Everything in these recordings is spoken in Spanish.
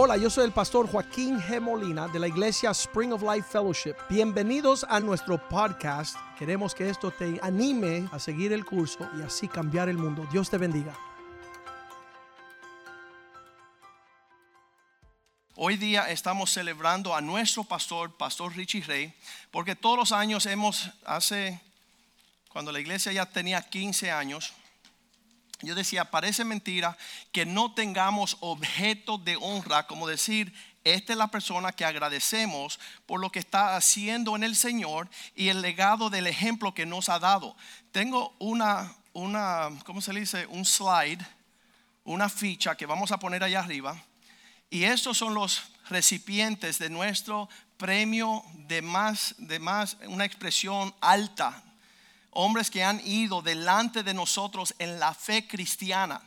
Hola, yo soy el pastor Joaquín G. Molina de la iglesia Spring of Life Fellowship. Bienvenidos a nuestro podcast. Queremos que esto te anime a seguir el curso y así cambiar el mundo. Dios te bendiga. Hoy día estamos celebrando a nuestro pastor, Pastor Richie Rey, porque todos los años hemos, hace, cuando la iglesia ya tenía 15 años, yo decía, parece mentira que no tengamos objeto de honra, como decir, esta es la persona que agradecemos por lo que está haciendo en el Señor y el legado del ejemplo que nos ha dado. Tengo una, una ¿cómo se dice? Un slide, una ficha que vamos a poner allá arriba. Y estos son los recipientes de nuestro premio de más, de más, una expresión alta hombres que han ido delante de nosotros en la fe cristiana,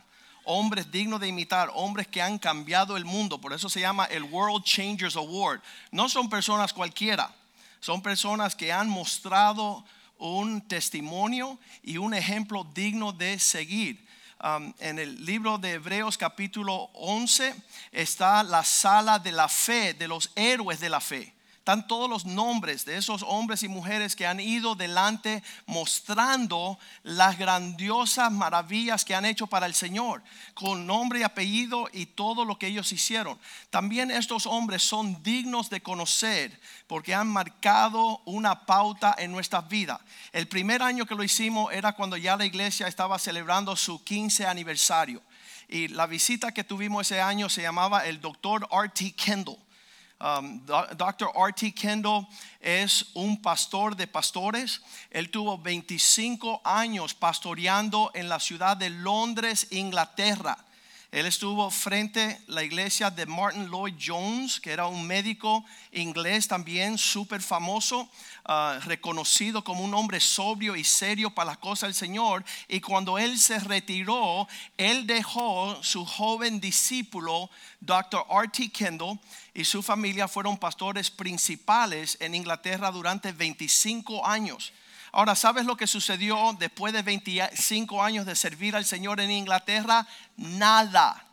hombres dignos de imitar, hombres que han cambiado el mundo, por eso se llama el World Changers Award. No son personas cualquiera, son personas que han mostrado un testimonio y un ejemplo digno de seguir. Um, en el libro de Hebreos capítulo 11 está la sala de la fe, de los héroes de la fe. Están todos los nombres de esos hombres y mujeres que han ido delante mostrando las grandiosas maravillas que han hecho para el Señor, con nombre y apellido y todo lo que ellos hicieron. También estos hombres son dignos de conocer porque han marcado una pauta en nuestras vidas. El primer año que lo hicimos era cuando ya la iglesia estaba celebrando su 15 aniversario. Y la visita que tuvimos ese año se llamaba el doctor R.T. Kendall. Um, Dr. R.T. Kendall es un pastor de pastores. Él tuvo 25 años pastoreando en la ciudad de Londres, Inglaterra. Él estuvo frente a la iglesia de Martin Lloyd Jones, que era un médico inglés también súper famoso, ah, reconocido como un hombre sobrio y serio para las cosas del Señor. Y cuando él se retiró, él dejó su joven discípulo, Dr. R.T. Kendall, y su familia fueron pastores principales en Inglaterra durante 25 años. Ahora, ¿sabes lo que sucedió después de 25 años de servir al Señor en Inglaterra? Nada.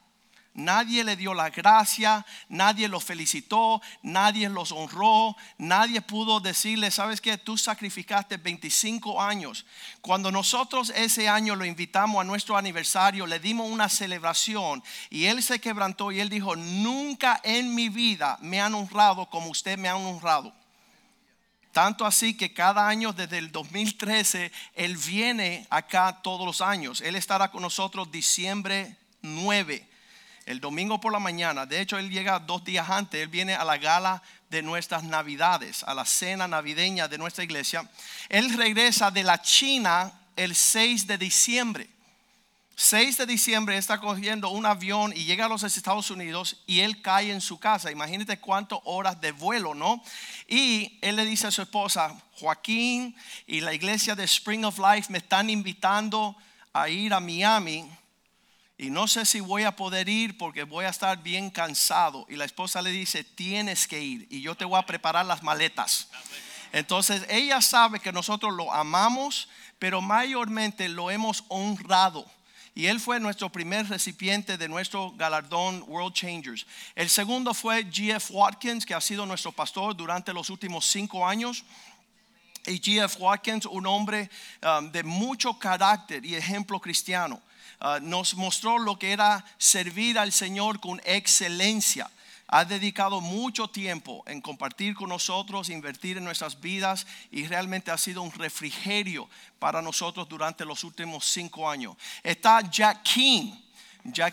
Nadie le dio la gracia, nadie lo felicitó, nadie los honró, nadie pudo decirle, sabes que tú sacrificaste 25 años. Cuando nosotros ese año lo invitamos a nuestro aniversario, le dimos una celebración y él se quebrantó y él dijo, nunca en mi vida me han honrado como usted me ha honrado. Tanto así que cada año desde el 2013 Él viene acá todos los años. Él estará con nosotros diciembre 9, el domingo por la mañana. De hecho, Él llega dos días antes. Él viene a la gala de nuestras navidades, a la cena navideña de nuestra iglesia. Él regresa de la China el 6 de diciembre. 6 de diciembre está cogiendo un avión y llega a los Estados Unidos y él cae en su casa. Imagínate cuántas horas de vuelo, ¿no? Y él le dice a su esposa, Joaquín y la iglesia de Spring of Life me están invitando a ir a Miami y no sé si voy a poder ir porque voy a estar bien cansado. Y la esposa le dice, tienes que ir y yo te voy a preparar las maletas. Entonces ella sabe que nosotros lo amamos, pero mayormente lo hemos honrado y él fue nuestro primer recipiente de nuestro galardón World Changers. El segundo fue G.F. Watkins, que ha sido nuestro pastor durante los últimos cinco años. Y G.F. Watkins, un hombre um, de mucho carácter y ejemplo cristiano, uh, nos mostró lo que era servir al Señor con excelencia ha dedicado mucho tiempo en compartir con nosotros, invertir en nuestras vidas y realmente ha sido un refrigerio para nosotros durante los últimos cinco años. Está Jack King.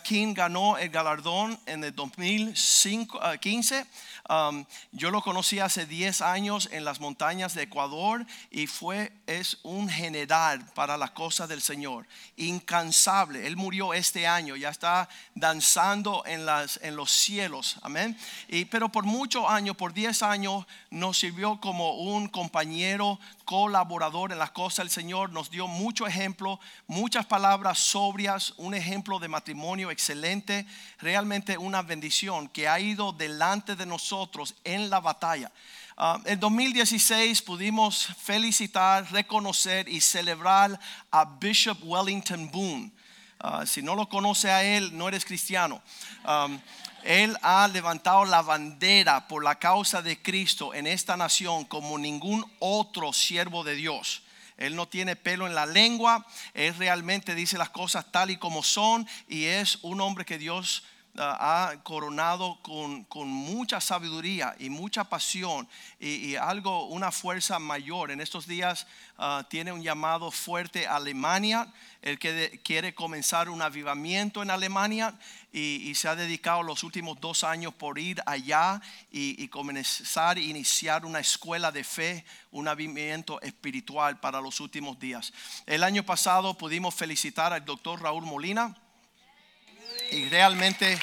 King ganó el galardón en el 2015 Um, yo lo conocí hace 10 años en las montañas de Ecuador y fue, es un general para las cosas del Señor, incansable. Él murió este año, ya está danzando en, las, en los cielos, amén. Y, pero por muchos años, por 10 años, nos sirvió como un compañero, colaborador en las cosas del Señor, nos dio mucho ejemplo, muchas palabras sobrias, un ejemplo de matrimonio excelente, realmente una bendición que ha ido delante de nosotros en la batalla. Ah, en 2016 pudimos felicitar, reconocer y celebrar a Bishop Wellington Boone. ah, si no lo conoce a él, no eres cristiano. Él ha levantado la bandera por la causa de Cristo en esta nación como ningún otro siervo de Dios. Él no tiene pelo en la lengua, él realmente dice las cosas tal y como son y es un hombre que Dios ha coronado con, mucha sabiduría y mucha pasión y, algo, una fuerza mayor. En estos días ah, tiene un llamado fuerte a Alemania, el que quiere comenzar un avivamiento en Alemania y, se ha dedicado los últimos dos años por ir allá y, y comenzar iniciar una escuela de fe, un avivamiento espiritual para los últimos días. El año pasado pudimos felicitar al doctor Raúl Molina y realmente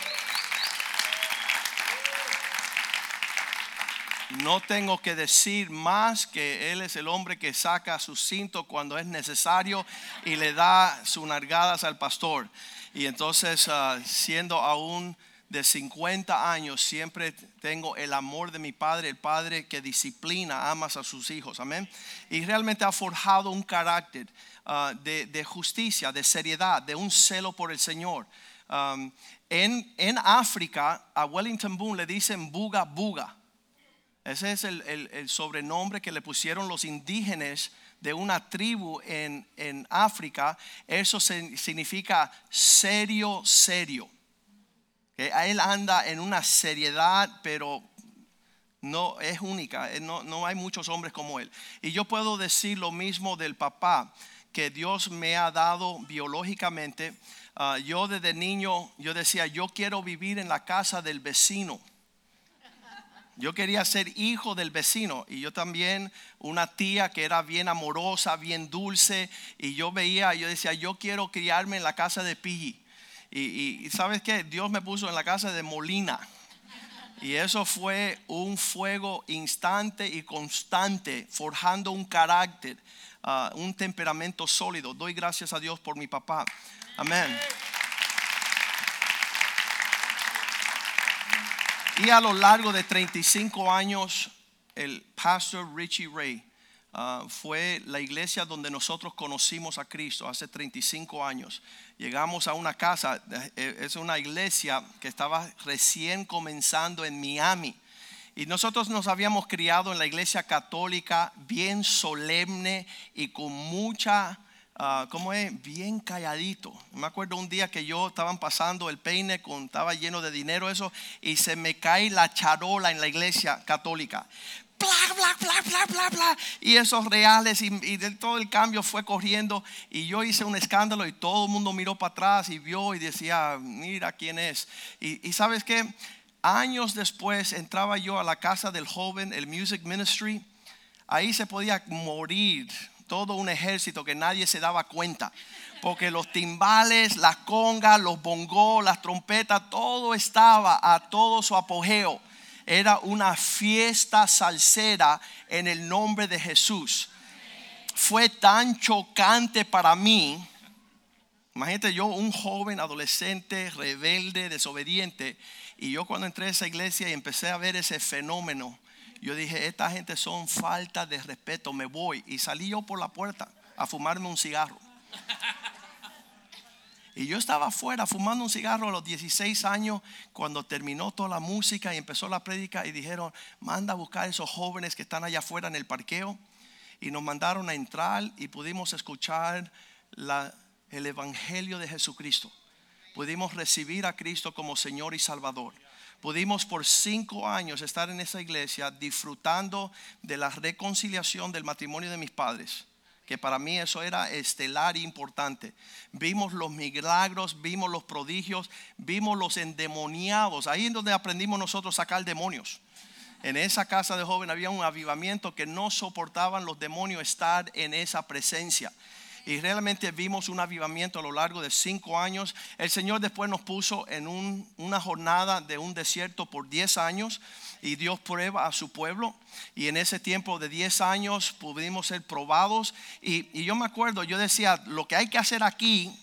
no tengo que decir más que Él es el hombre que saca su cinto cuando es necesario y le da sus nargadas al pastor. Y entonces, ah, siendo aún de 50 años, siempre tengo el amor de mi padre, el padre que disciplina, amas a sus hijos. Amén. Y realmente ha forjado un carácter ah, de, de justicia, de seriedad, de un celo por el Señor. Um, en, en, África, a Wellington Boone le dicen buga buga. Ese es el, el, sobrenombre que le pusieron los indígenas de una tribu en, en África. Eso significa serio, serio. Él anda en una seriedad, pero no es única. No, no hay muchos hombres como él. Y yo puedo decir lo mismo del papá que Dios me ha dado biológicamente Ah, yo desde niño, yo decía, yo quiero vivir en la casa del vecino. Yo quería ser hijo del vecino y yo también una tía que era bien amorosa, bien dulce y yo veía, yo decía, yo quiero criarme en la casa de Piji. Y, y, sabes qué, Dios me puso en la casa de Molina. Y eso fue un fuego instante y constante, forjando un carácter, ah, un temperamento sólido. Doy gracias a Dios por mi papá. Amén. Y a lo largo de 35 años, el pastor Richie Ray uh, fue la iglesia donde nosotros conocimos a Cristo hace 35 años. Llegamos a una casa, eh, es una iglesia que estaba recién comenzando en Miami. Y nosotros nos habíamos criado en la iglesia católica bien solemne y con mucha Ah, ¿cómo es? Bien calladito. Me acuerdo un día que yo estaban pasando el peine, con, estaba lleno de dinero, eso, y se me cae la charola en la iglesia católica. Bla, bla, bla, bla, bla, bla. Y esos reales, y, todo el cambio fue corriendo. Y yo hice un escándalo, y todo el mundo miró para atrás y vio y decía: Mira quién es. Y, y sabes qué? Años después entraba yo a la casa del joven, el Music Ministry. Ahí se podía morir todo un ejército que nadie se daba cuenta. Porque los timbales, las congas, los bongos, las trompetas, todo estaba a todo su apogeo. Era una fiesta salsera en el nombre de Jesús. Fue tan chocante para mí. Imagínate yo, un joven adolescente, rebelde, desobediente. Y yo cuando entré a esa iglesia y empecé a ver ese fenómeno, yo dije, esta gente son falta de respeto, me voy. Y salí yo por la puerta a fumarme un cigarro. Y yo estaba afuera fumando un cigarro a los 16 años cuando terminó toda la música y empezó la prédica y dijeron, manda a buscar a esos jóvenes que están allá afuera en el parqueo. Y nos mandaron a entrar y pudimos escuchar el Evangelio de Jesucristo. Pudimos recibir a Cristo como Señor y Salvador pudimos por cinco años estar en esa iglesia disfrutando de la reconciliación del matrimonio de mis padres que para mí eso era estelar e importante. Vimos los milagros, vimos los prodigios, vimos los endemoniados. Ahí es donde aprendimos nosotros a sacar demonios. En esa casa de joven había un avivamiento que no soportaban los demonios estar en esa presencia y realmente vimos un avivamiento a lo largo de cinco años. El Señor después nos puso en una jornada de un desierto por diez años y Dios prueba a su pueblo. Y en ese tiempo de diez años pudimos ser probados. Y, y yo me acuerdo, yo decía, lo que hay que hacer aquí,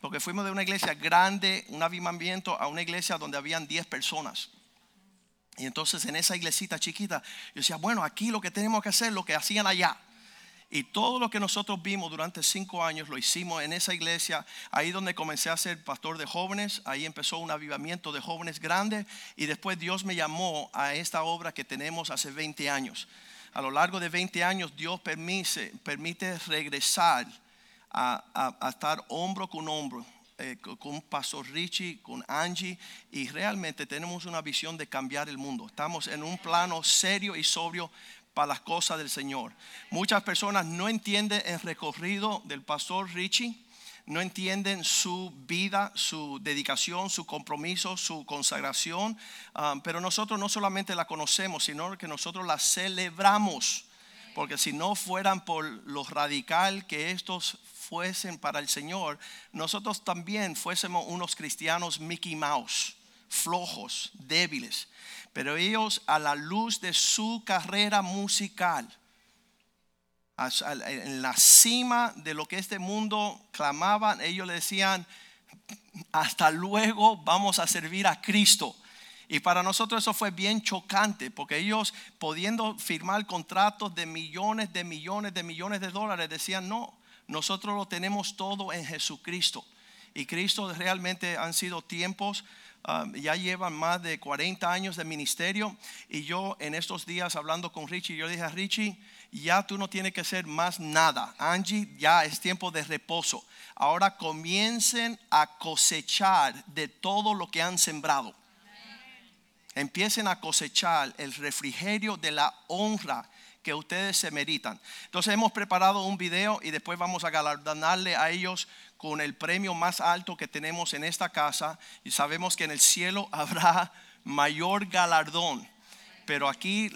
porque fuimos de una iglesia grande, un avivamiento, a una iglesia donde habían diez personas. Y entonces en esa iglesita chiquita, yo decía, bueno, aquí lo que tenemos que hacer, lo que hacían allá. Y todo lo que nosotros vimos durante cinco años lo hicimos en esa iglesia, ahí donde comencé a ser pastor de jóvenes, ahí empezó un avivamiento de jóvenes grande y después Dios me llamó a esta obra que tenemos hace 20 años. A lo largo de 20 años Dios permite, regresar a, a estar hombro con hombro eh, con Pastor Richie, con Angie, y realmente tenemos una visión de cambiar el mundo. Estamos en un plano serio y sobrio para las cosas del Señor. Muchas personas no entienden el recorrido del Pastor Richie, no entienden su vida, su dedicación, su compromiso, su consagración, um, pero nosotros no solamente la conocemos, sino que nosotros la celebramos. Porque si no fueran por lo radical que estos fuesen para el Señor, nosotros también fuésemos unos cristianos Mickey Mouse, flojos, débiles. Pero ellos a la luz de su carrera musical, en la cima de lo que este mundo clamaban, ellos le decían, hasta luego vamos a servir a Cristo. Y para nosotros eso fue bien chocante, porque ellos pudiendo firmar contratos de millones, de millones, de millones de dólares, decían, no, nosotros lo tenemos todo en Jesucristo. Y Cristo realmente han sido tiempos, um, ya llevan más de 40 años de ministerio. Y yo en estos días hablando con Richie, yo dije a Richie, ya tú no tienes que hacer más nada. Angie, ya es tiempo de reposo. Ahora comiencen a cosechar de todo lo que han sembrado. Empiecen a cosechar el refrigerio de la honra que ustedes se meritan. Entonces hemos preparado un video y después vamos a galardonarle a ellos con el premio más alto que tenemos en esta casa y sabemos que en el cielo habrá mayor galardón. Pero aquí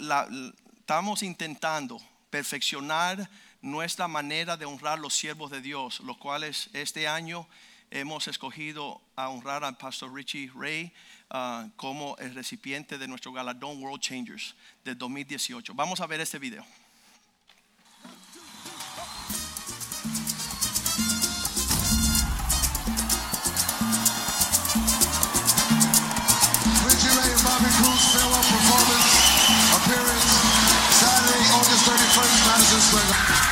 estamos intentando perfeccionar nuestra manera de honrar los siervos de Dios, los cuales este año hemos escogido a honrar al pastor Richie Ray uh, como el recipiente de nuestro galardón World Changers del 2018. Vamos a ver este video. Performance appearance Saturday, August 31st, Madison Square.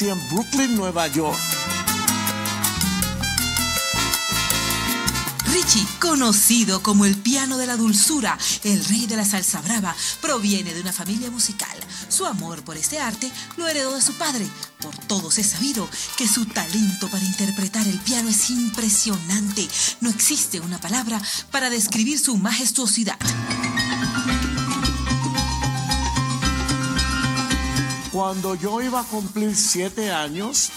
En Brooklyn, Nueva York. Richie, conocido como el piano de la dulzura, el rey de la salsa brava, proviene de una familia musical. Su amor por este arte lo heredó de su padre. Por todos es sabido que su talento para interpretar el piano es impresionante. No existe una palabra para describir su majestuosidad. Cuando yo iba a cumplir siete años,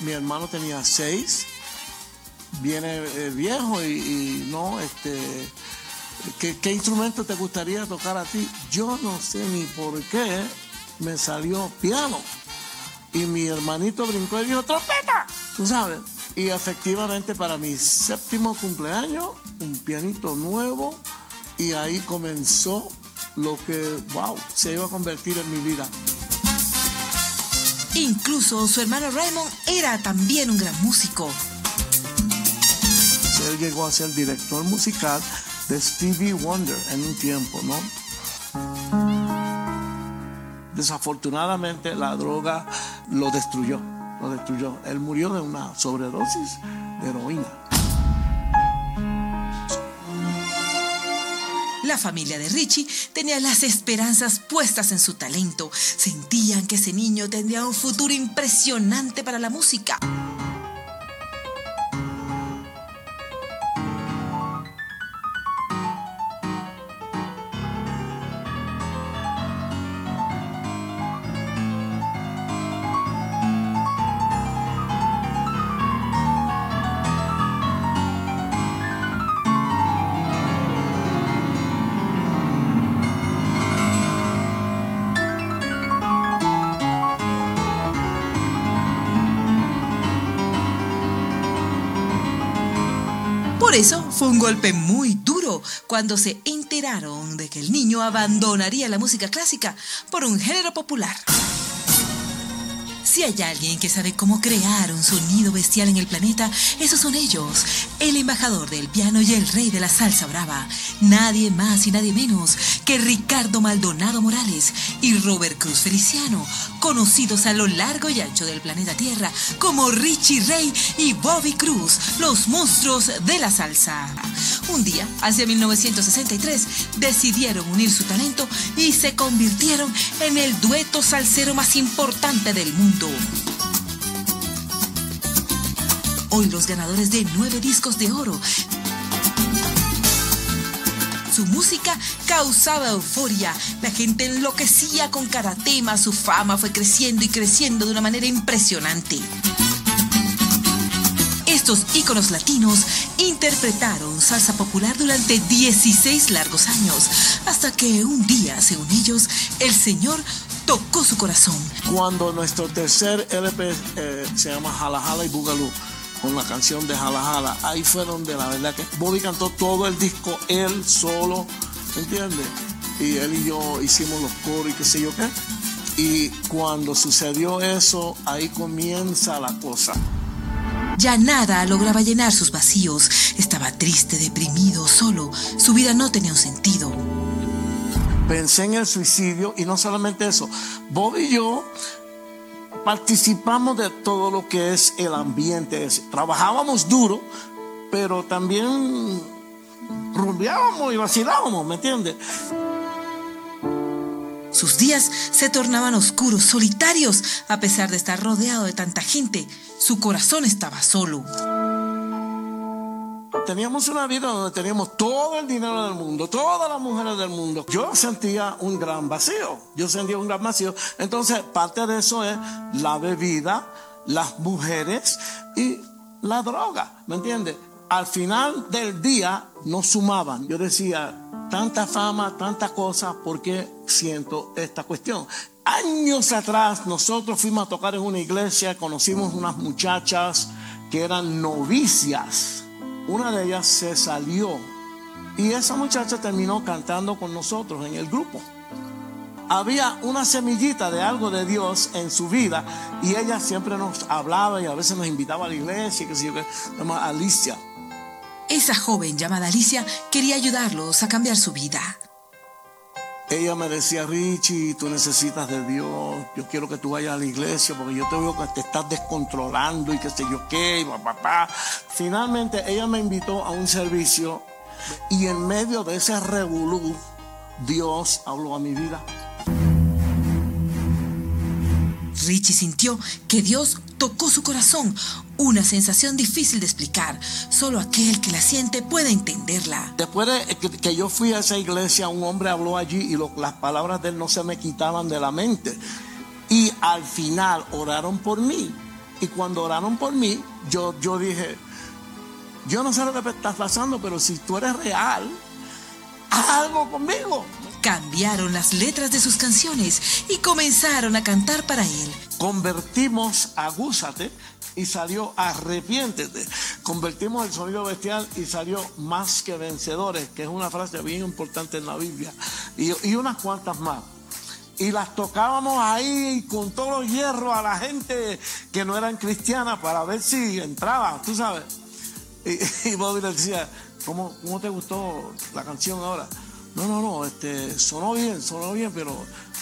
mi hermano tenía seis. Viene eh, viejo y, no, este, ¿qué, ¿qué instrumento te gustaría tocar a ti? Yo no sé ni por qué me salió piano. Y mi hermanito brincó y dijo, trompeta, tú sabes. Y efectivamente para mi séptimo cumpleaños, un pianito nuevo, y ahí comenzó lo que, wow, se iba a convertir en mi vida. Incluso su hermano Raymond era también un gran músico. Él llegó a ser director musical de Stevie Wonder en un tiempo, ¿no? Desafortunadamente la droga lo destruyó, lo destruyó. Él murió de una sobredosis de heroína. La familia de Richie tenía las esperanzas puestas en su talento. Sentían que ese niño tendría un futuro impresionante para la música. Un golpe muy duro cuando se enteraron de que el niño abandonaría la música clásica por un género popular. Si hay alguien que sabe cómo crear un sonido bestial en el planeta, esos son ellos. El embajador del piano y el rey de la salsa brava. Nadie más y nadie menos que Ricardo Maldonado Morales y Robert Cruz Feliciano, conocidos a lo largo y ancho del planeta Tierra como Richie Ray y Bobby Cruz, los monstruos de la salsa. Un día, hacia 1963, decidieron unir su talento y se convirtieron en el dueto salsero más importante del mundo. Hoy los ganadores de nueve discos de oro. Su música causaba euforia, la gente enloquecía con cada tema, su fama fue creciendo y creciendo de una manera impresionante. Estos íconos latinos interpretaron salsa popular durante 16 largos años, hasta que un día, según ellos, el Señor tocó su corazón. Cuando nuestro tercer LP eh, se llama Jala Jala y Bugalú, con la canción de Jala Jala, ahí fue donde la verdad que Bobby cantó todo el disco él solo, ¿me entiendes? Y él y yo hicimos los coros y qué sé yo qué. Y cuando sucedió eso, ahí comienza la cosa. Ya nada lograba llenar sus vacíos. Estaba triste, deprimido, solo. Su vida no tenía un sentido. Pensé en el suicidio y no solamente eso. Bobby y yo participamos de todo lo que es el ambiente. Trabajábamos duro, pero también rumbeábamos y vacilábamos, ¿me entiendes? Sus días se tornaban oscuros, solitarios, a pesar de estar rodeado de tanta gente. Su corazón estaba solo. Teníamos una vida donde teníamos todo el dinero del mundo, todas las mujeres del mundo. Yo sentía un gran vacío. Yo sentía un gran vacío. Entonces, parte de eso es la bebida, las mujeres y la droga. ¿Me entiendes? Al final del día nos sumaban. Yo decía, tanta fama, tanta cosa, ¿por qué siento esta cuestión? Años atrás nosotros fuimos a tocar en una iglesia, conocimos unas muchachas que eran novicias. Una de ellas se salió y esa muchacha terminó cantando con nosotros en el grupo. Había una semillita de algo de Dios en su vida y ella siempre nos hablaba y a veces nos invitaba a la iglesia, que se llama Alicia. Esa joven llamada Alicia quería ayudarlos a cambiar su vida. Ella me decía, Richie, tú necesitas de Dios, yo quiero que tú vayas a la iglesia porque yo te veo que te estás descontrolando y qué sé yo qué, y papá. Finalmente ella me invitó a un servicio y en medio de ese revolú, Dios habló a mi vida. Richie sintió que Dios tocó su corazón, una sensación difícil de explicar. Solo aquel que la siente puede entenderla. Después de que, yo fui a esa iglesia, un hombre habló allí y las palabras de él no se me quitaban de la mente. Y al final oraron por mí. Y cuando oraron por mí, yo, yo dije, yo no sé lo que estás pasando, pero si tú eres real, haz algo conmigo. Cambiaron las letras de sus canciones y comenzaron a cantar para él. Convertimos Agúzate y salió Arrepiéntete. Convertimos el sonido bestial y salió Más que Vencedores, que es una frase bien importante en la Biblia. Y, unas cuantas más. Y las tocábamos ahí con todos los hierros a la gente que no eran cristianas para ver si entraba, tú sabes. Y, y Bobby le decía, ¿cómo, ¿cómo te gustó la canción ahora? No, no, no, este, sonó bien, sonó bien, pero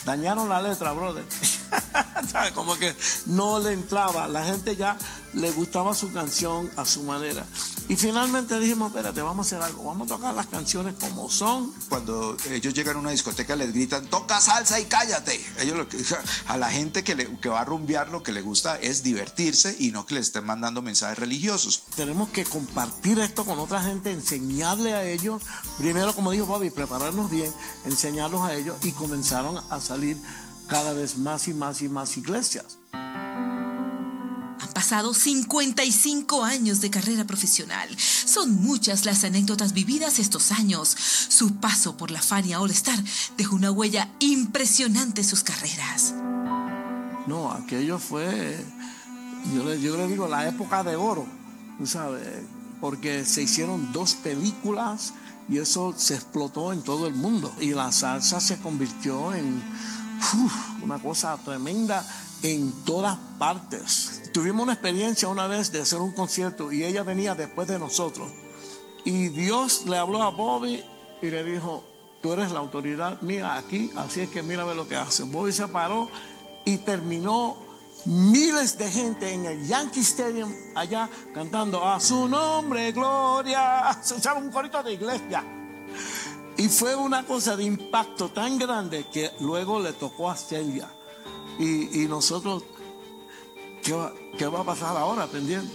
dañaron la letra, brother. Como que no le entraba. La gente ya le gustaba su canción a su manera. Y finalmente dijimos, espérate, vamos a hacer algo. Vamos a tocar las canciones como son. Cuando ellos llegan a una discoteca les gritan, toca salsa y cállate. Ellos lo que, a la gente que, le- que va a rumbear lo que le gusta es divertirse y no que le estén mandando mensajes religiosos. Tenemos que compartir esto con otra gente, enseñarle a ellos. Primero, como dijo Bobby, prepararnos bien, enseñarlos a ellos y comenzaron a salir cada vez más y más y más iglesias. Han pasado 55 años de carrera profesional. Son muchas las anécdotas vividas estos años. Su paso por la Fania All Star dejó una huella impresionante en sus carreras. No, aquello fue, yo le, digo, la época de oro, sabes, porque se hicieron dos películas y eso se explotó en todo el mundo. Y la salsa se convirtió en una cosa tremenda en todas partes. Tuvimos una experiencia una vez de hacer un concierto y ella venía después de nosotros. Y Dios le habló a Bobby y le dijo, tú eres la autoridad mía aquí, así es que mira ver lo que hace. Bobby se paró y terminó miles de gente en el Yankee Stadium allá cantando a su nombre, gloria. Se echaba un corito de iglesia. Y fue una cosa de impacto tan grande que luego le tocó a Celia. Y, nosotros, ¿qué va, ¿qué va a pasar ahora? Pendiente.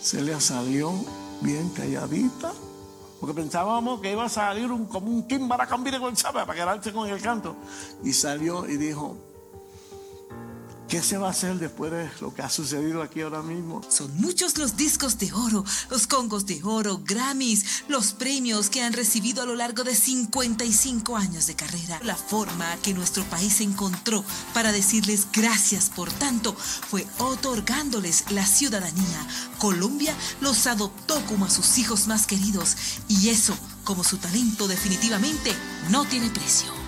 Celia salió bien calladita. Porque pensábamos que iba a salir un, como un Baracambire con para quedarse con el canto. Y salió y dijo, ¿qué se va a hacer después de lo que ha sucedido aquí ahora mismo? Son muchos los discos de oro, los congos de oro, Grammys, los premios que han recibido a lo largo de 55 años de carrera. La forma que nuestro país encontró para decirles gracias por tanto fue otorgándoles la ciudadanía. Colombia los adoptó como a sus hijos más queridos y eso, como su talento definitivamente no tiene precio.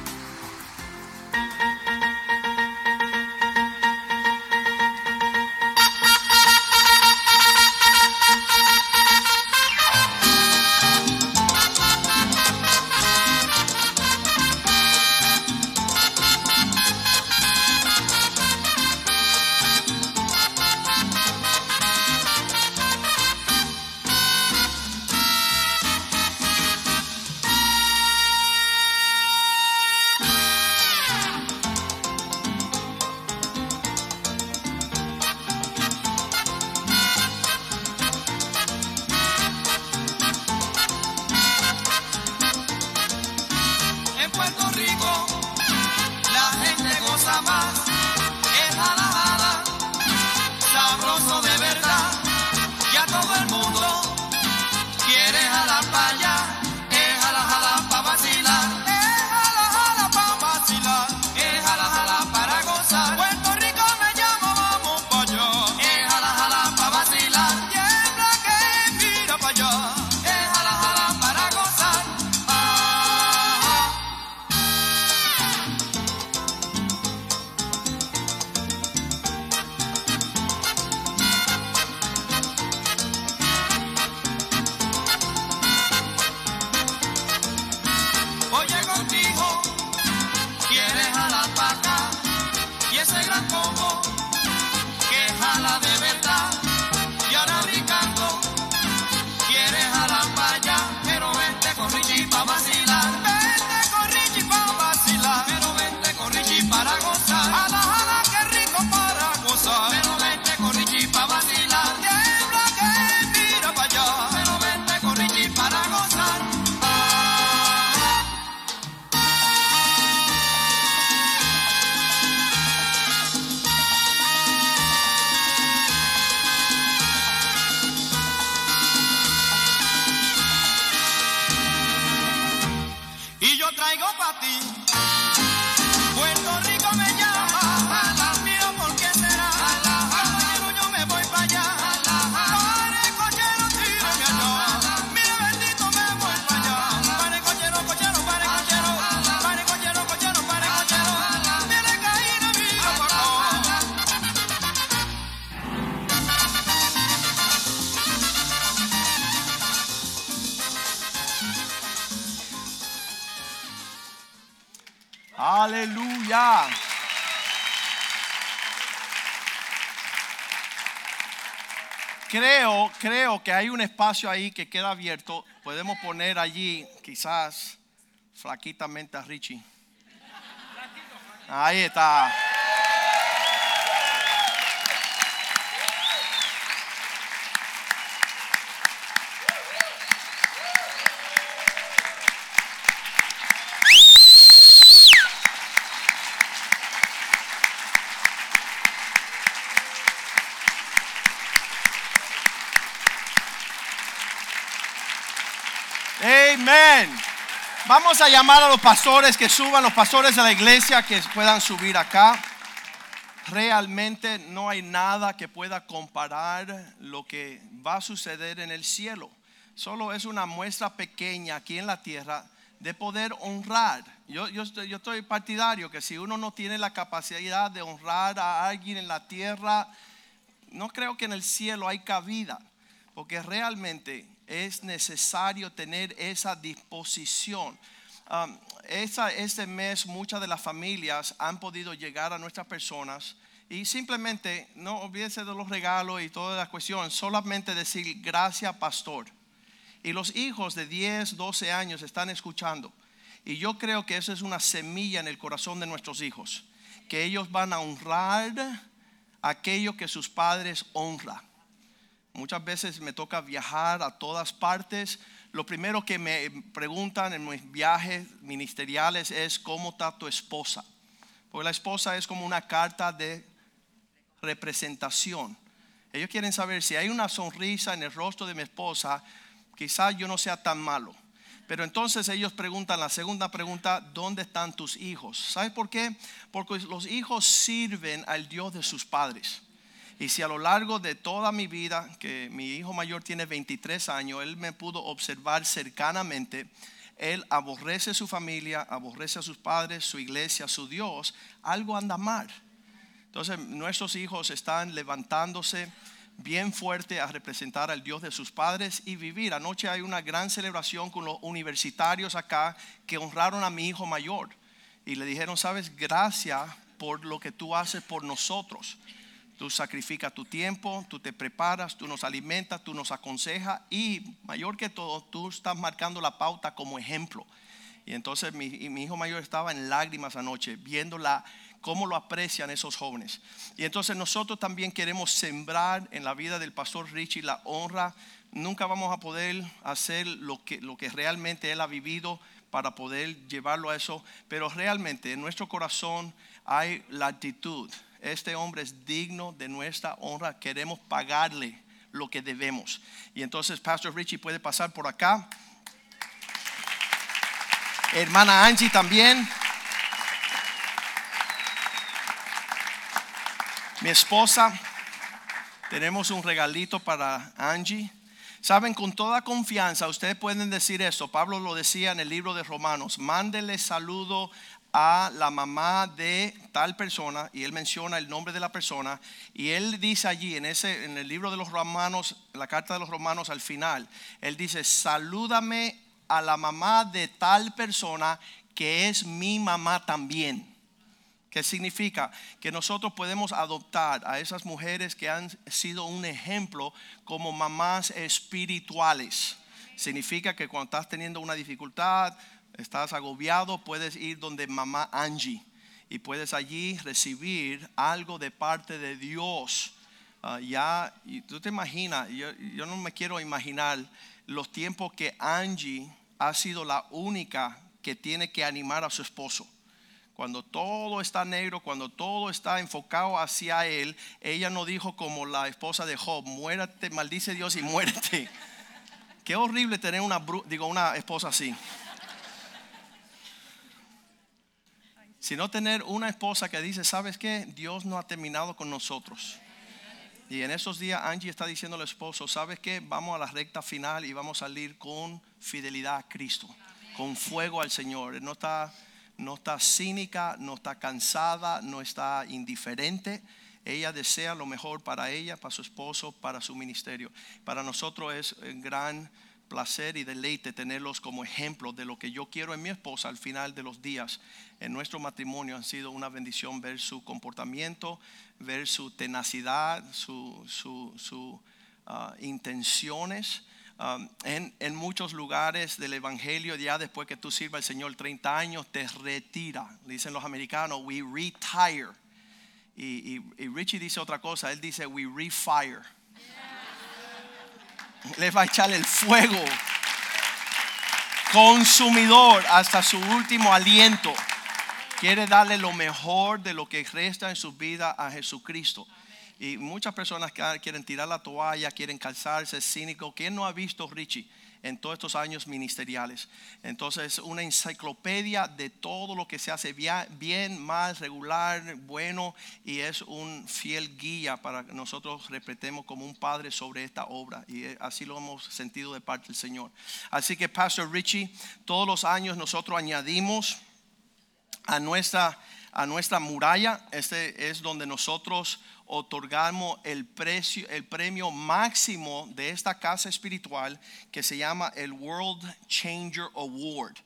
Creo, creo que hay un espacio ahí que queda abierto. Podemos poner allí quizás flaquitamente a Richie. Ahí está. Amén. Vamos a llamar a los pastores que suban, los pastores de la iglesia que puedan subir acá. Realmente no hay nada que pueda comparar lo que va a suceder en el cielo. solo es una muestra pequeña aquí en la tierra de poder honrar. Yo, yo, estoy, yo estoy partidario que si uno no tiene la capacidad de honrar a alguien en la tierra, no creo que en el cielo hay cabida, porque realmente es necesario tener esa disposición. Um, este mes muchas de las familias han podido llegar a nuestras personas y simplemente no olvídese de los regalos y toda la cuestión, solamente decir gracias pastor. Y los hijos de 10, 12 años están escuchando. Y yo creo que eso es una semilla en el corazón de nuestros hijos, que ellos van a honrar aquello que sus padres honran. Muchas veces me toca viajar a todas partes. Lo primero que me preguntan en mis viajes ministeriales es cómo está tu esposa. Porque la esposa es como una carta de representación. Ellos quieren saber si hay una sonrisa en el rostro de mi esposa, quizás yo no sea tan malo. Pero entonces ellos preguntan la segunda pregunta, ¿dónde están tus hijos? ¿Sabes por qué? Porque los hijos sirven al Dios de sus padres. Y si a lo largo de toda mi vida, que mi hijo mayor tiene 23 años, él me pudo observar cercanamente, él aborrece su familia, aborrece a sus padres, su iglesia, su Dios, algo anda mal. Entonces nuestros hijos están levantándose bien fuerte a representar al Dios de sus padres y vivir. Anoche hay una gran celebración con los universitarios acá que honraron a mi hijo mayor y le dijeron, sabes, gracias por lo que tú haces por nosotros. Tú sacrificas tu tiempo, tú te preparas, tú nos alimentas, tú nos aconsejas y mayor que todo, tú estás marcando la pauta como ejemplo. Y entonces mi, hijo mayor estaba en lágrimas anoche, viendo la, cómo lo aprecian esos jóvenes. Y entonces nosotros también queremos sembrar en la vida del pastor Richie la honra. Nunca vamos a poder hacer lo que, lo que realmente él ha vivido para poder llevarlo a eso, pero realmente en nuestro corazón hay la actitud. Este hombre es digno de nuestra honra, queremos pagarle lo que debemos. Y entonces Pastor Richie puede pasar por acá. Hermana Angie también. Mi esposa, tenemos un regalito para Angie. Saben, con toda confianza, ustedes pueden decir esto. Pablo lo decía en el libro de Romanos. Mándele saludo a la mamá de tal persona y él menciona el nombre de la persona y él dice allí en ese en el libro de los Romanos, la carta de los Romanos al final, él dice, "Salúdame a la mamá de tal persona que es mi mamá también." ¿Qué significa? Que nosotros podemos adoptar a esas mujeres que han sido un ejemplo como mamás espirituales. Significa que cuando estás teniendo una dificultad, estás agobiado, puedes ir donde mamá Angie y puedes allí recibir algo de parte de Dios. Ah, ya, y tú te imaginas, yo, yo no me quiero imaginar los tiempos que Angie ha sido la única que tiene que animar a su esposo. Cuando todo está negro, cuando todo está enfocado hacia él, ella no dijo como la esposa de Job, muérate, maldice Dios y muérete. Qué horrible tener una, digo, una esposa así. Sino tener una esposa que dice, ¿sabes qué? Dios no ha terminado con nosotros. Y en esos días Angie está diciendo al esposo, ¿sabes qué? Vamos a la recta final y vamos a salir con fidelidad a Cristo, con fuego al Señor. No está, no está cínica, no está cansada, no está indiferente. Ella desea lo mejor para ella, para su esposo, para su ministerio. Para nosotros es un gran placer y deleite tenerlos como ejemplo de lo que yo quiero en mi esposa al final de los días. En nuestro matrimonio han sido una bendición ver su comportamiento, ver su tenacidad, su, su, ah, intenciones. Um, en, en muchos lugares del Evangelio, ya después que tú sirvas al Señor 30 años, te retira. Dicen los americanos, we retire. Y, y- y Richie dice otra cosa, él dice, we refire. Le va a echar el fuego consumidor hasta su último aliento. Quiere darle lo mejor de lo que resta en su vida a Jesucristo. Y muchas personas quieren tirar la toalla, quieren calzarse, cínico. ¿Quién no ha visto Richie en todos estos años ministeriales? Entonces, una enciclopedia de todo lo que se hace bien, mal, regular, bueno, y es un fiel guía para que nosotros respetemos como un padre sobre esta obra. Y eh, así lo hemos sentido de parte del Señor. Así que, Pastor Richie, todos los años nosotros añadimos a nuestra, a nuestra muralla. Este es donde nosotros otorgamos el, precio, el premio máximo de esta casa espiritual que se llama el World Changer Award.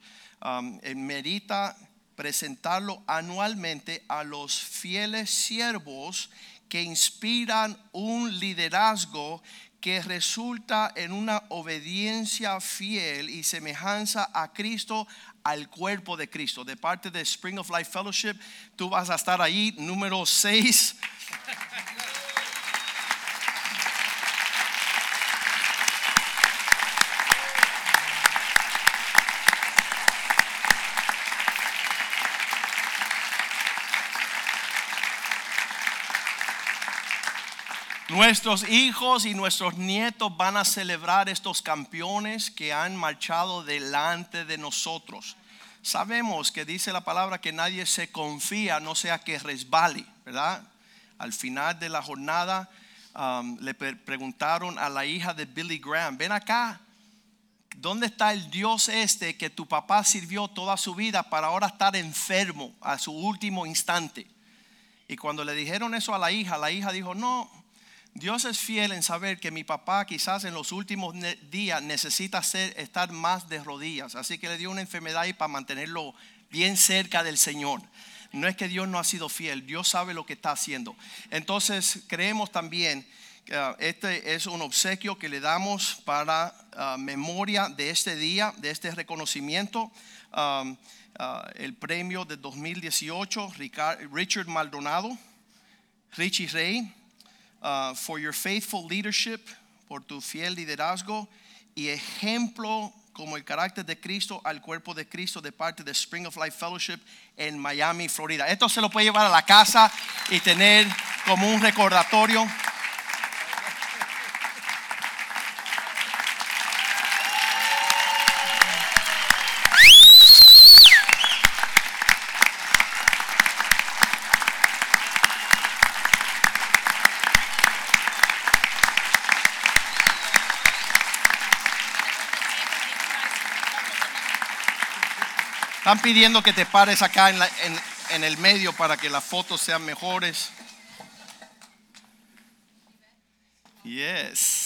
Um, eh, merita presentarlo anualmente a los fieles siervos que inspiran un liderazgo que resulta en una obediencia fiel y semejanza a Cristo, al cuerpo de Cristo. De parte de Spring of Life Fellowship, tú vas a estar ahí, número 6. Nuestros hijos y nuestros nietos van a celebrar estos campeones que han marchado delante de nosotros. Sabemos que dice la palabra que nadie se confía, no sea que resbale, ¿verdad? Al final de la jornada um, le preguntaron a la hija de Billy Graham, ven acá, ¿dónde está el Dios este que tu papá sirvió toda su vida para ahora estar enfermo a su último instante? Y cuando le dijeron eso a la hija, la hija dijo, no, Dios es fiel en saber que mi papá quizás en los últimos días necesita ser, estar más de rodillas. Así que le dio una enfermedad y para mantenerlo bien cerca del Señor. No es que Dios no ha sido fiel, Dios sabe lo que está haciendo. Entonces creemos también que uh, este es un obsequio que le damos para uh, memoria de este día, de este reconocimiento. Uh, el premio de 2018, Richard Maldonado, Richie Rey uh, for your faithful leadership, por tu fiel liderazgo y ejemplo como el carácter de Cristo al cuerpo de Cristo de parte de Spring of Life Fellowship en Miami, Florida. Esto se lo puede llevar a la casa y tener como un recordatorio. Están pidiendo que te pares acá en, la- en- en el medio para que las fotos sean mejores. Yes.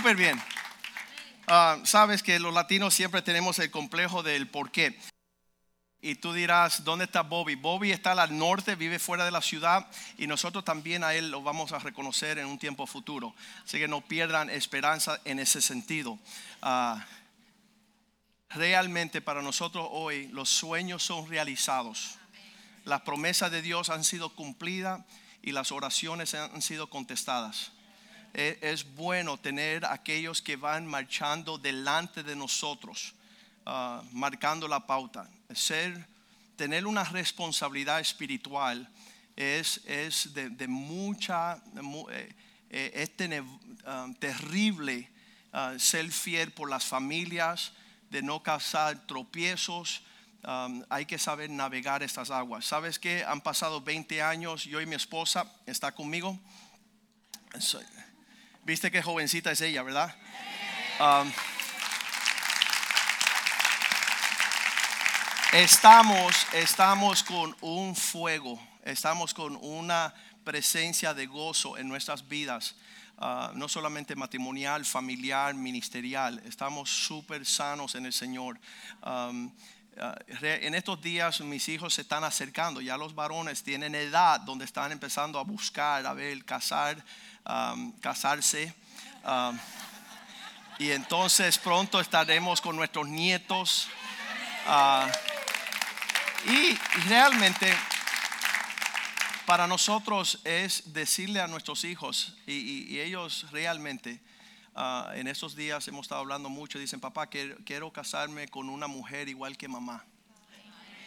Súper bien. Ah, Sabes que los latinos siempre tenemos el complejo del por qué. Y tú dirás, ¿dónde está Bobby? Bobby está al norte, vive fuera de la ciudad y nosotros también a él lo vamos a reconocer en un tiempo futuro. Así que no pierdan esperanza en ese sentido. Ah, realmente para nosotros hoy los sueños son realizados. Las promesas de Dios han sido cumplidas y las oraciones han sido contestadas. E- Es bueno tener aquellos que van marchando delante de nosotros, ah, marcando la pauta. Ser, tener una responsabilidad espiritual es, es de, de mucha, eh, eh, es ah, terrible ah, ser fiel por las familias, de no causar tropiezos. Hay que saber navegar estas aguas. ¿Sabes qué? Han pasado 20 años, yo y mi esposa está conmigo. Soy- Viste qué jovencita es ella, ¿verdad? Um, estamos, estamos con un fuego, estamos con una presencia de gozo en nuestras vidas, ah, no solamente matrimonial, familiar, ministerial. Estamos súper sanos en el Señor. Um, re- en estos días mis hijos se están acercando, ya los varones tienen edad donde están empezando a buscar, a ver, casar, um, casarse. Um, y entonces pronto estaremos con nuestros nietos. Ah, Y realmente para nosotros es decirle a nuestros hijos, y, ellos realmente, ah, en estos días hemos estado hablando mucho, dicen, papá, quiero, casarme con una mujer igual que mamá.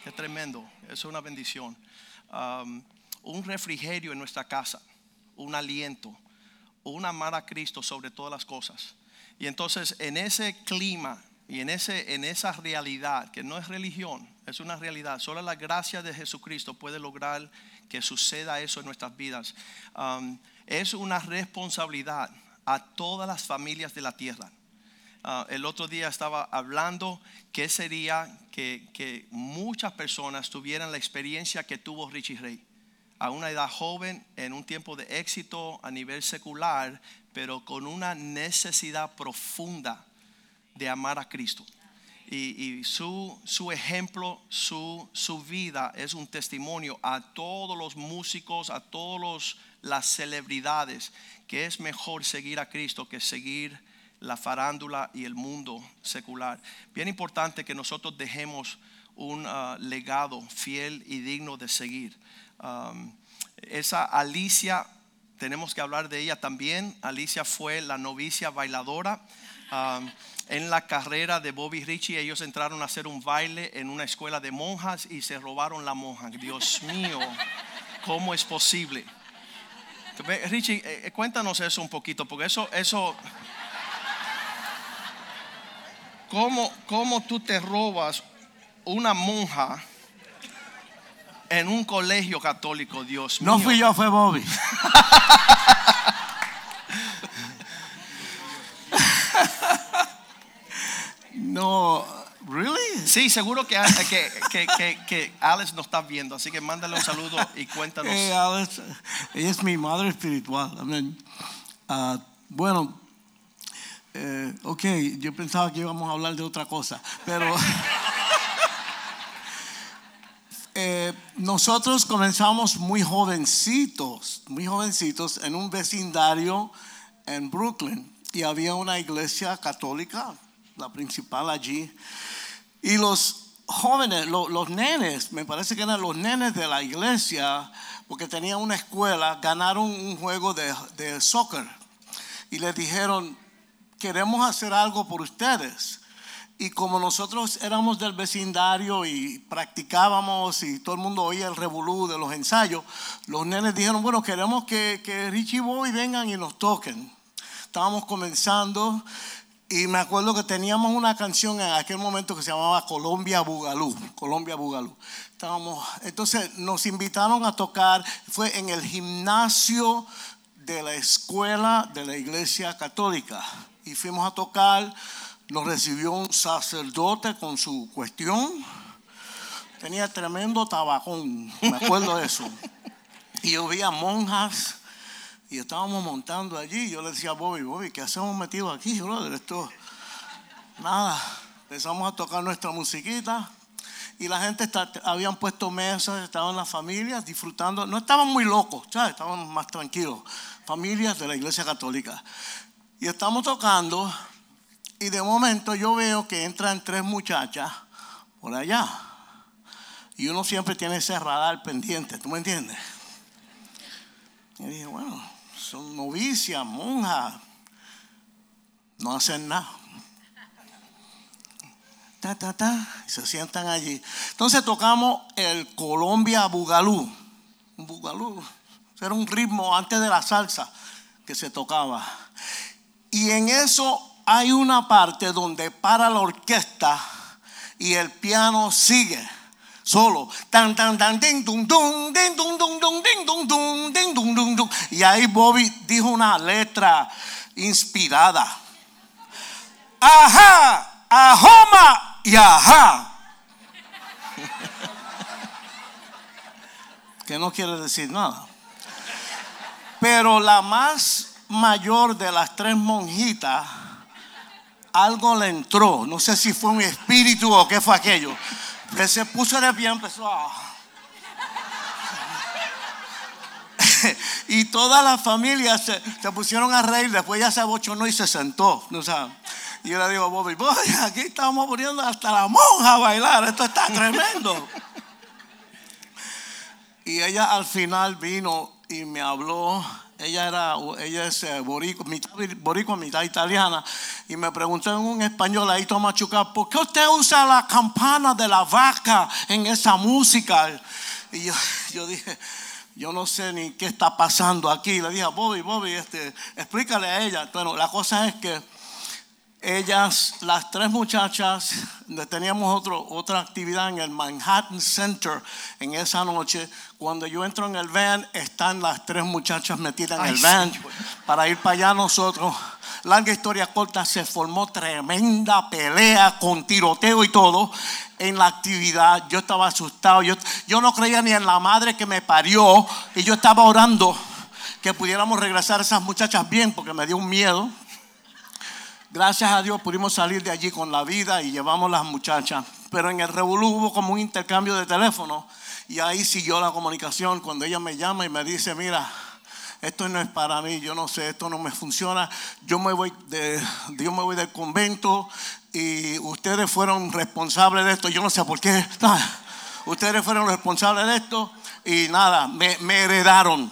Qué tremendo, es una bendición. Um, un refrigerio en nuestra casa, un aliento, un amar a Cristo sobre todas las cosas. Y entonces en ese clima y en, ese, en esa realidad, que no es religión, es una realidad, solo la gracia de Jesucristo puede lograr que suceda eso en nuestras vidas. Um, es una responsabilidad a todas las familias de la tierra. Ah, el otro día estaba hablando que sería que, que muchas personas tuvieran la experiencia que tuvo Richie Ray. A una edad joven, en un tiempo de éxito a nivel secular, pero con una necesidad profunda de amar a Cristo. Y, su, su ejemplo, su, su vida es un testimonio a todos los músicos, a todas las celebridades, que es mejor seguir a Cristo que seguir la farándula y el mundo secular. Bien importante que nosotros dejemos un ah, legado fiel y digno de seguir. Um, esa Alicia, tenemos que hablar de ella también. Alicia fue la novicia bailadora. Um, en la carrera de Bobby Richie, ellos entraron a hacer un baile en una escuela de monjas y se robaron la monja. Dios mío, ¿cómo es posible? Richie, eh, eh, cuéntanos eso un poquito, porque eso, eso, ¿cómo, cómo tú te robas una monja en un colegio católico, Dios mío? No fui yo, fue Bobby. no, really? Sí, seguro que, que, que, que, que Alex nos está viendo, así que mándale un saludo y cuéntanos. Eh, Alex, ella es mi madre espiritual. Amén. Ah, bueno, eh, ok, yo pensaba que íbamos a hablar de otra cosa, pero eh, nosotros comenzamos muy jovencitos, muy jovencitos en un vecindario en Brooklyn. Y había una iglesia católica, la principal allí, y los jóvenes, lo- los nenes, me parece que eran los nenes de la iglesia, porque tenían una escuela, ganaron un juego de, de soccer. Y les dijeron, queremos hacer algo por ustedes. Y como nosotros éramos del vecindario y practicábamos y todo el mundo oía el revolú de los ensayos, los nenes dijeron, bueno, queremos que, que Richie Boy vengan y nos toquen. Estábamos comenzando y me acuerdo que teníamos una canción en aquel momento que se llamaba Colombia Bugalú. Colombia Bugalú. Estábamos, entonces nos invitaron a tocar, fue en el gimnasio de la escuela de la iglesia católica. Y fuimos a tocar, nos recibió un sacerdote con su cuestión. Tenía tremendo tabacón, me acuerdo de eso. Y yo vi a monjas y estábamos montando allí. Yo le decía a Bobby, Bobby, ¿qué hacemos metido aquí, brother? Esto, nada. Empezamos a tocar nuestra musiquita y la gente está- habían puesto mesas, estaban las familias disfrutando. No estaban muy locos, ¿sabes? Estaban más tranquilos. Familias de la iglesia católica. Y estamos tocando y de momento yo veo que entran tres muchachas por allá. Y uno siempre tiene ese radar pendiente, ¿tú me entiendes? Y dije, bueno, son novicias, monjas, no hacen nada. Ta, ta, ta, y se sientan allí. Entonces tocamos el Colombia Bugalú. Bugalú. Era un ritmo antes de la salsa que se tocaba. Y en eso hay una parte donde para la orquesta y el piano sigue solo. Tan, tan, tan, ding, dum, dum, ding, dum, dum, dum, ding, dum, dum, ding, dum, dum, dum. Y ahí Bobby dijo una letra inspirada. Ajá, ajoma y ajá. que no quiere decir nada. Pero la más mayor de las tres monjitas, algo le entró. No sé si fue un espíritu o qué fue aquello. Que se puso de pie y empezó a. y toda la familia se, pusieron a reír. Después ya se abochonó y se sentó. ¿no? Y yo le digo Bobby, Bobby, aquí estamos poniendo hasta la monja a bailar. Esto está tremendo. Y ella al final vino y me habló. Ella era, ella es eh, boricua, mitad boricua, mitad italiana. Y me preguntó en un español ahí, todo machucado, ¿por qué usted usa la campana de la vaca en esa música? Y yo, yo dije, yo no sé ni qué está pasando aquí. Le dije Bobby, Bobby, este, explícale a ella. Bueno, la cosa es que ellas, las tres muchachas, teníamos otro, otra actividad en el Manhattan Center en esa noche. Cuando yo entro en el van, están las tres muchachas metidas en Ay, el van para ir para allá nosotros. Larga historia corta, se formó tremenda pelea con tiroteo y todo en la actividad. Yo estaba asustado, yo, yo no creía ni en la madre que me parió y yo estaba orando que pudiéramos regresar esas muchachas bien porque me dio un miedo. Gracias a Dios pudimos salir de allí con la vida y llevamos las muchachas. Pero en el revolú hubo como un intercambio de teléfono y ahí siguió la comunicación cuando ella me llama y me dice, mira, esto no es para mí, yo no sé, esto no me funciona. Yo me voy, de, yo me voy del convento y ustedes fueron responsables de esto. Yo no sé por qué. Ustedes fueron responsables de esto y nada, me heredaron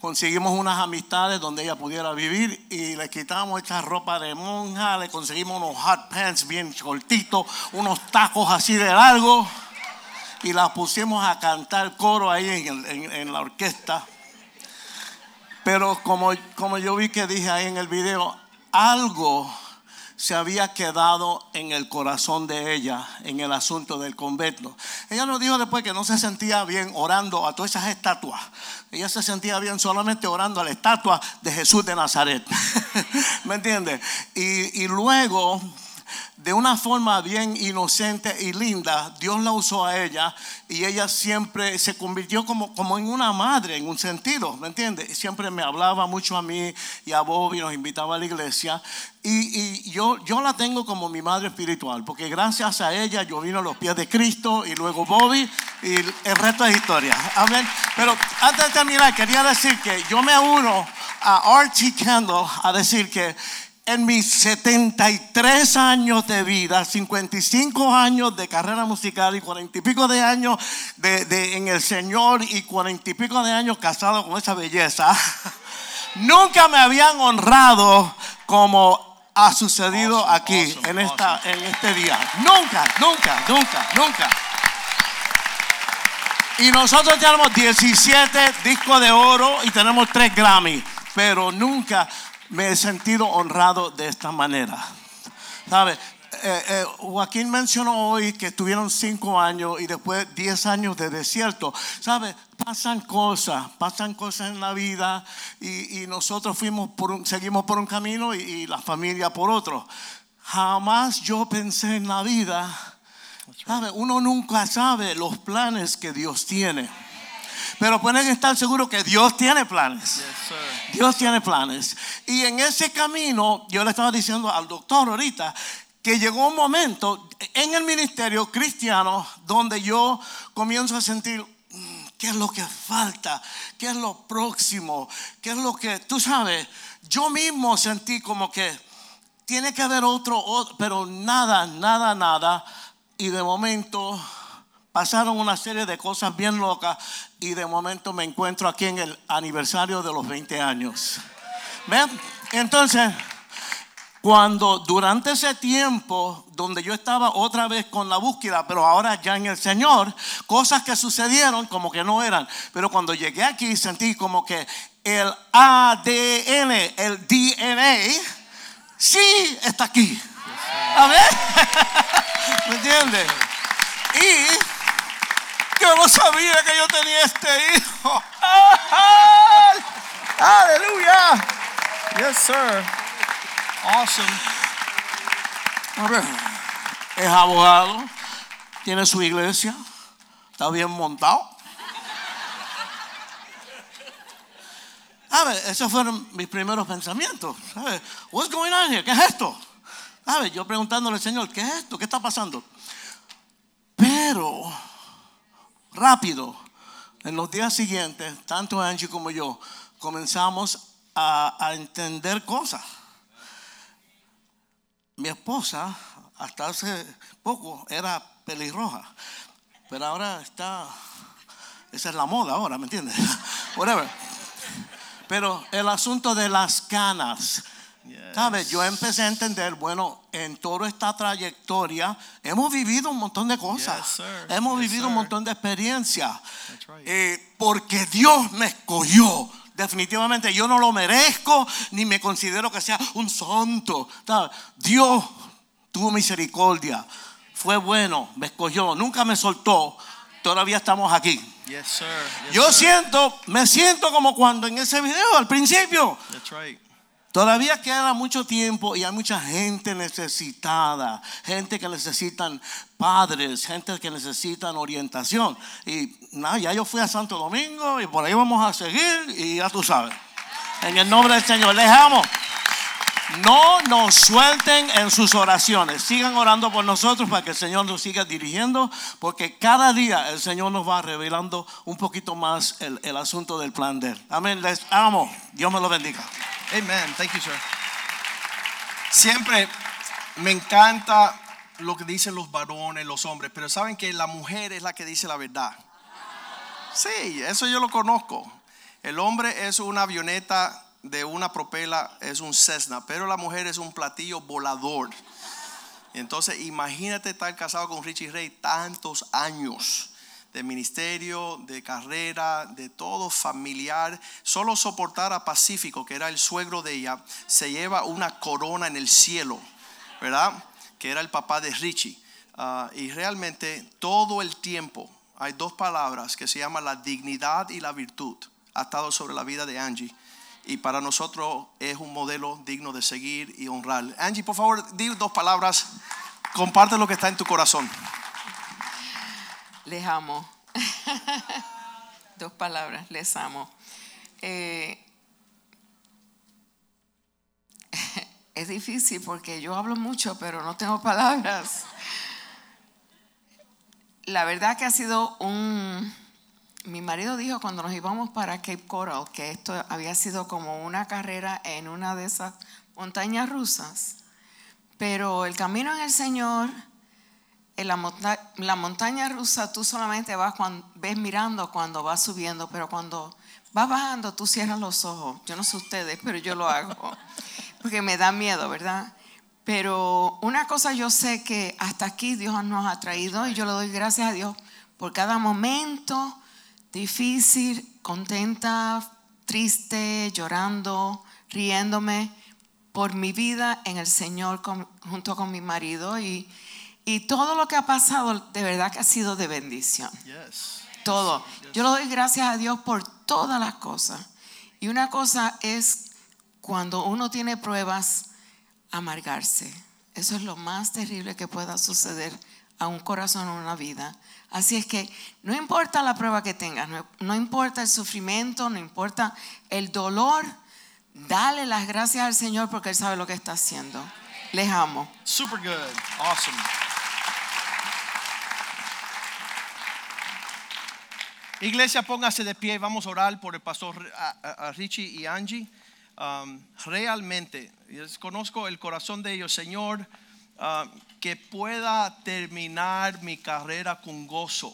conseguimos unas amistades donde ella pudiera vivir y le quitamos esta ropa de monja, le conseguimos unos hot pants bien cortitos, unos tacos así de largo y la pusimos a cantar coro ahí en, en la orquesta. Pero como, como yo vi que dije ahí en el video, algo se había quedado en el corazón de ella en el asunto del convento. Ella nos dijo después que no se sentía bien orando a todas esas estatuas. Ella se sentía bien solamente orando a la estatua de Jesús de Nazaret. ¿Me entiende? Y, y luego, de una forma bien inocente y linda, Dios la usó a ella y ella siempre se convirtió como, como en una madre, en un sentido, ¿me entiende? Siempre me hablaba mucho a mí y a Bobby, nos invitaba a la iglesia. Y, y yo, yo la tengo como mi madre espiritual, porque gracias a ella yo vino a los pies de Cristo y luego Bobby y el resto es historia. Amén. Pero antes de terminar, quería decir que yo me uno a R.T. Kendall a decir que en mis 73 años de vida, 55 años de carrera musical y 40 y pico de años de, de- en el Señor y 40 y pico de años casado con esa belleza, nunca me habían honrado como ha sucedido Awesome, aquí awesome, en, esta, en este día. Nunca, nunca, nunca, nunca. Y nosotros tenemos 17 discos de oro y tenemos 3 Grammy, pero nunca me he sentido honrado de esta manera. ¿Sabe? Eh, eh, Joaquín mencionó hoy que estuvieron 5 años y después 10 años de desierto. ¿Sabe? Pasan cosas, pasan cosas en la vida y, y nosotros fuimos por un- seguimos por un camino y, y la familia por otro. Jamás yo pensé en la vida ¿Sabe? Uno nunca sabe los planes que Dios tiene. Pero pueden estar seguros que Dios tiene planes. Dios tiene planes. Y en ese camino, yo le estaba diciendo al doctor ahorita, que llegó un momento en el ministerio cristiano donde yo comienzo a sentir, "Mm, ¿qué es lo que falta? ¿Qué es lo próximo? ¿Qué es lo que, tú sabes, yo mismo sentí como que tiene que haber otro, otro, pero nada, nada, nada. Y de momento pasaron una serie de cosas bien locas y de momento me encuentro aquí en el aniversario de los 20 años. ¿Ven? Entonces, cuando durante ese tiempo donde yo estaba otra vez con la búsqueda, pero ahora ya en el Señor, cosas que sucedieron como que no eran, pero cuando llegué aquí sentí como que el ADN, el DNA, sí está aquí. A ver, ¿me entiendes? Y yo no sabía que yo tenía este hijo. Aleluya. Yes, sir. Awesome. Es abogado, tiene su iglesia, está bien montado. A ver, esos fueron mis primeros pensamientos. What's going on here? ¿Qué es esto? ¿Sabes? Yo preguntándole al Señor, ¿qué es esto? ¿Qué está pasando? Pero, rápido, en los días siguientes, tanto Angie como yo, comenzamos a, a entender cosas. Mi esposa, hasta hace poco, era pelirroja. Pero ahora está, esa es la moda ahora, ¿me entiendes? Whatever. Pero el asunto de las canas, ¿sabes? Yo empecé a entender, bueno, en toda esta trayectoria hemos vivido un montón de cosas. Yes, sir. Hemos Yes, vivido un sir. montón de experiencias. right. Eh, porque Dios me escogió. Definitivamente yo no lo merezco ni me considero que sea un santo. ¿sabes? Dios tuvo misericordia. Fue bueno, me escogió, nunca me soltó. Todavía estamos aquí. Yes, sir. Yo siento, me siento como cuando en ese video al principio. That's right. Todavía queda mucho tiempo y hay mucha gente necesitada, gente que necesitan padres, gente que necesitan orientación. Y nada, ya yo fui a Santo Domingo y por ahí vamos a seguir y ya tú sabes. En el nombre del Señor, les amo. No nos suelten en sus oraciones. Sigan orando por nosotros para que el Señor nos siga dirigiendo, porque cada día el Señor nos va revelando un poquito más el, el asunto del plan de Él. Amén. Les amo. Dios me lo bendiga. Amen. Thank you, sir. Siempre me encanta lo que dicen los varones, los hombres, pero saben que la mujer es la que dice la verdad. Sí, eso yo lo conozco. El hombre es una avioneta de una propela, es un Cessna, pero la mujer es un platillo volador. Entonces, imagínate estar casado con Richie Ray tantos años de ministerio, de carrera, de todo familiar. Solo soportar a Pacífico, que era el suegro de ella, se lleva una corona en el cielo, ¿verdad? Que era el papá de Richie. Ah, y realmente todo el tiempo hay dos palabras que se llaman la dignidad y la virtud. Ha estado sobre la vida de Angie. Y para nosotros es un modelo digno de seguir y honrar. Angie, por favor, di dos palabras. Comparte lo que está en tu corazón. Les amo. Dos palabras, les amo. Eh, es difícil porque yo hablo mucho, pero no tengo palabras. La verdad que ha sido un... Mi marido dijo cuando nos íbamos para Cape Coral que esto había sido como una carrera en una de esas montañas rusas. Pero el camino en el Señor en la, monta- la montaña rusa tú solamente vas ves mirando cuando vas subiendo, pero cuando vas bajando tú cierras los ojos. Yo no sé ustedes, pero yo lo hago. Porque me da miedo, ¿verdad? Pero una cosa yo sé que hasta aquí Dios nos ha traído y yo le doy gracias a Dios por cada momento difícil, contenta, triste, llorando, riéndome por mi vida en el Señor junto con mi marido y, y todo lo que ha pasado de verdad que ha sido de bendición. Yes. Todo. Yo le doy gracias a Dios por todas las cosas. Y una cosa es cuando uno tiene pruebas, amargarse. Eso es lo más terrible que pueda suceder a un corazón o a una vida. Así es que no importa la prueba que tengas, no, no importa el sufrimiento, no importa el dolor, dale las gracias al Señor porque Él sabe lo que está haciendo. Les amo. Super good. Awesome. Iglesia, póngase de pie. Vamos a orar por el pastor Richie y Angie. Um, realmente, conozco el corazón de ellos, Señor, uh, que pueda terminar mi carrera con gozo,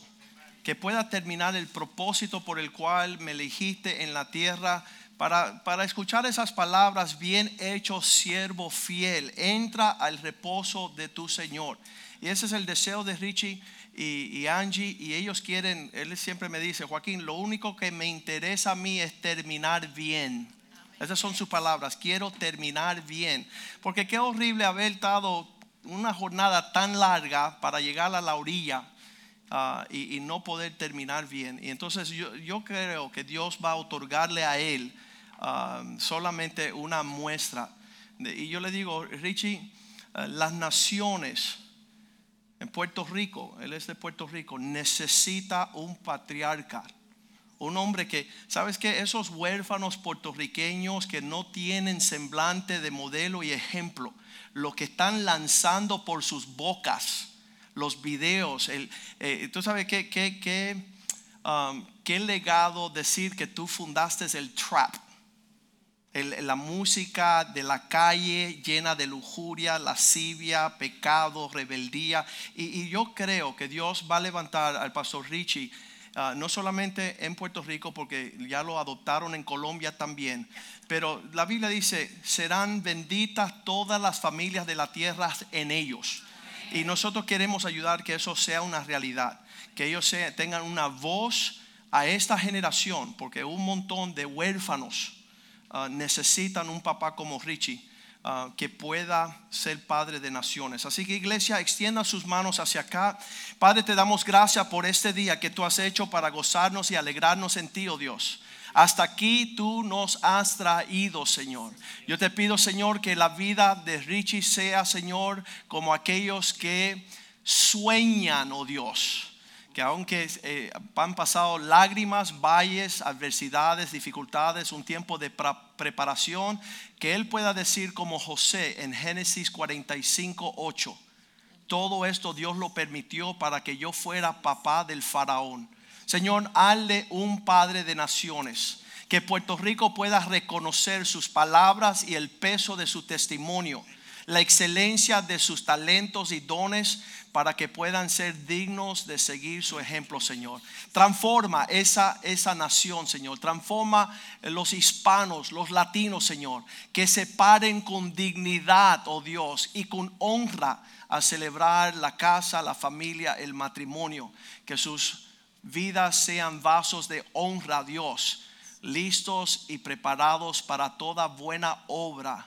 que pueda terminar el propósito por el cual me elegiste en la tierra. Para, para escuchar esas palabras, bien hecho, siervo fiel, entra al reposo de tu Señor. Y ese es el deseo de Richie y, y Angie. Y ellos quieren, él siempre me dice, Joaquín, lo único que me interesa a mí es terminar bien. Esas son sus palabras, quiero terminar bien. Porque qué horrible haber estado una jornada tan larga para llegar a la orilla ah, y, y no poder terminar bien. Y entonces yo, yo creo que Dios va a otorgarle a él ah, solamente una muestra. De- y yo le digo, Richie, ah, las naciones en Puerto Rico, él es de Puerto Rico, necesita un patriarca. Un hombre que, ¿sabes qué? Esos huérfanos puertorriqueños que no tienen semblante de modelo y ejemplo, lo que están lanzando por sus bocas, los videos, el, eh, tú sabes qué, qué, qué, um, qué legado decir que tú fundaste el trap. el- la música de la calle llena de lujuria, lascivia, pecado, rebeldía. Y, yo creo que Dios va a levantar al pastor Richie, ah, no solamente en Puerto Rico, porque ya lo adoptaron en Colombia también, pero la Biblia dice, serán benditas todas las familias de la tierra en ellos. Y nosotros queremos ayudar que eso sea una realidad, que ellos tengan una voz a esta generación, porque un montón de huérfanos ah, necesitan un papá como Richie. ah, que pueda ser padre de naciones. Así que iglesia, extienda sus manos hacia acá. Padre, te damos gracias por este día que tú has hecho para gozarnos y alegrarnos en ti, oh Dios. Hasta aquí tú nos has traído, Señor. Yo te pido, Señor, que la vida de Richie sea, Señor, como aquellos que sueñan, oh Dios que aunque eh, han pasado lágrimas, valles, adversidades, dificultades, un tiempo de preparación, que Él pueda decir como José en Génesis 45, 8, todo esto Dios lo permitió para que yo fuera papá del faraón. Señor, hazle un padre de naciones. Que Puerto Rico pueda reconocer sus palabras y el peso de su testimonio, la excelencia de sus talentos y dones para que puedan ser dignos de seguir su ejemplo, Señor. Transforma esa, esa nación, Señor. Transforma los hispanos, los latinos, Señor. Que se paren con dignidad, oh Dios, y con honra a celebrar la casa, la familia, el matrimonio. Que sus vidas sean vasos de honra a Dios, listos y preparados para toda buena obra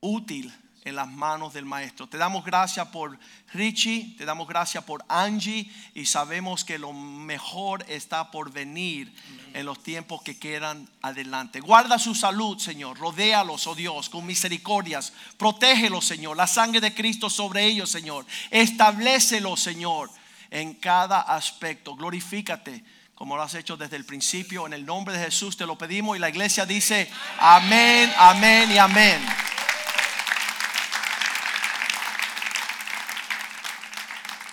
útil en las manos del maestro. Te damos gracias por Richie, te damos gracias por Angie y sabemos que lo mejor está por venir en los tiempos que quedan adelante. Guarda su salud, Señor. Rodéalos, oh Dios, con misericordias. Protégelos, Señor. La sangre de Cristo sobre ellos, Señor. Establecelo, Señor, en cada aspecto. Glorifícate como lo has hecho desde el principio. En el nombre de Jesús te lo pedimos y la iglesia dice amén, amén y amén.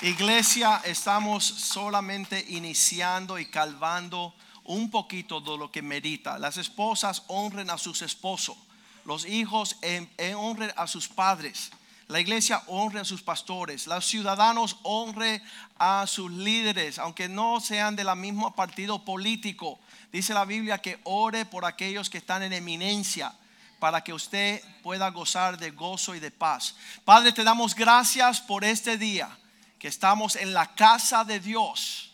Iglesia, estamos solamente iniciando y calvando un poquito de lo que merita. Las esposas honren a sus esposos, los hijos en- en honren a sus padres, la iglesia honre a sus pastores, los ciudadanos honren a sus líderes, aunque no sean de la misma partido político. Dice la Biblia que ore por aquellos que están en eminencia para que usted pueda gozar de gozo y de paz. Padre, te damos gracias por este día que estamos en la casa de Dios.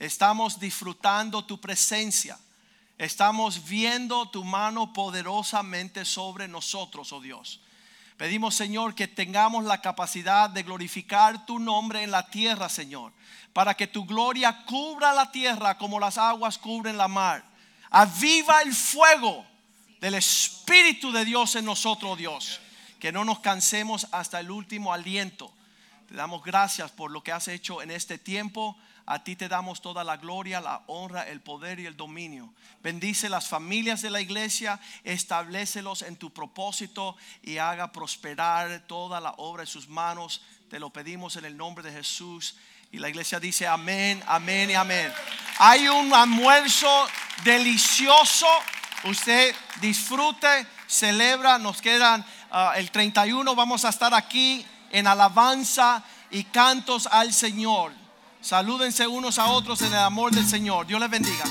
Estamos disfrutando tu presencia. Estamos viendo tu mano poderosamente sobre nosotros, oh Dios. Pedimos, Señor, que tengamos la capacidad de glorificar tu nombre en la tierra, Señor, para que tu gloria cubra la tierra como las aguas cubren la mar. Aviva el fuego del Espíritu de Dios en nosotros, Dios. Que no nos cansemos hasta el último aliento. Te damos gracias por lo que has hecho en este tiempo. A ti te damos toda la gloria, la honra, el poder y el dominio. Bendice las familias de la iglesia, establecelos en tu propósito y haga prosperar toda la obra de sus manos. Te lo pedimos en el nombre de Jesús. Y la iglesia dice amén, amén y amén. Hay un almuerzo delicioso. Usted disfrute, celebra. Nos quedan ah, el 31. Vamos a estar aquí en alabanza y cantos al Señor. Salúdense unos a otros en el amor del Señor. Dios les bendiga.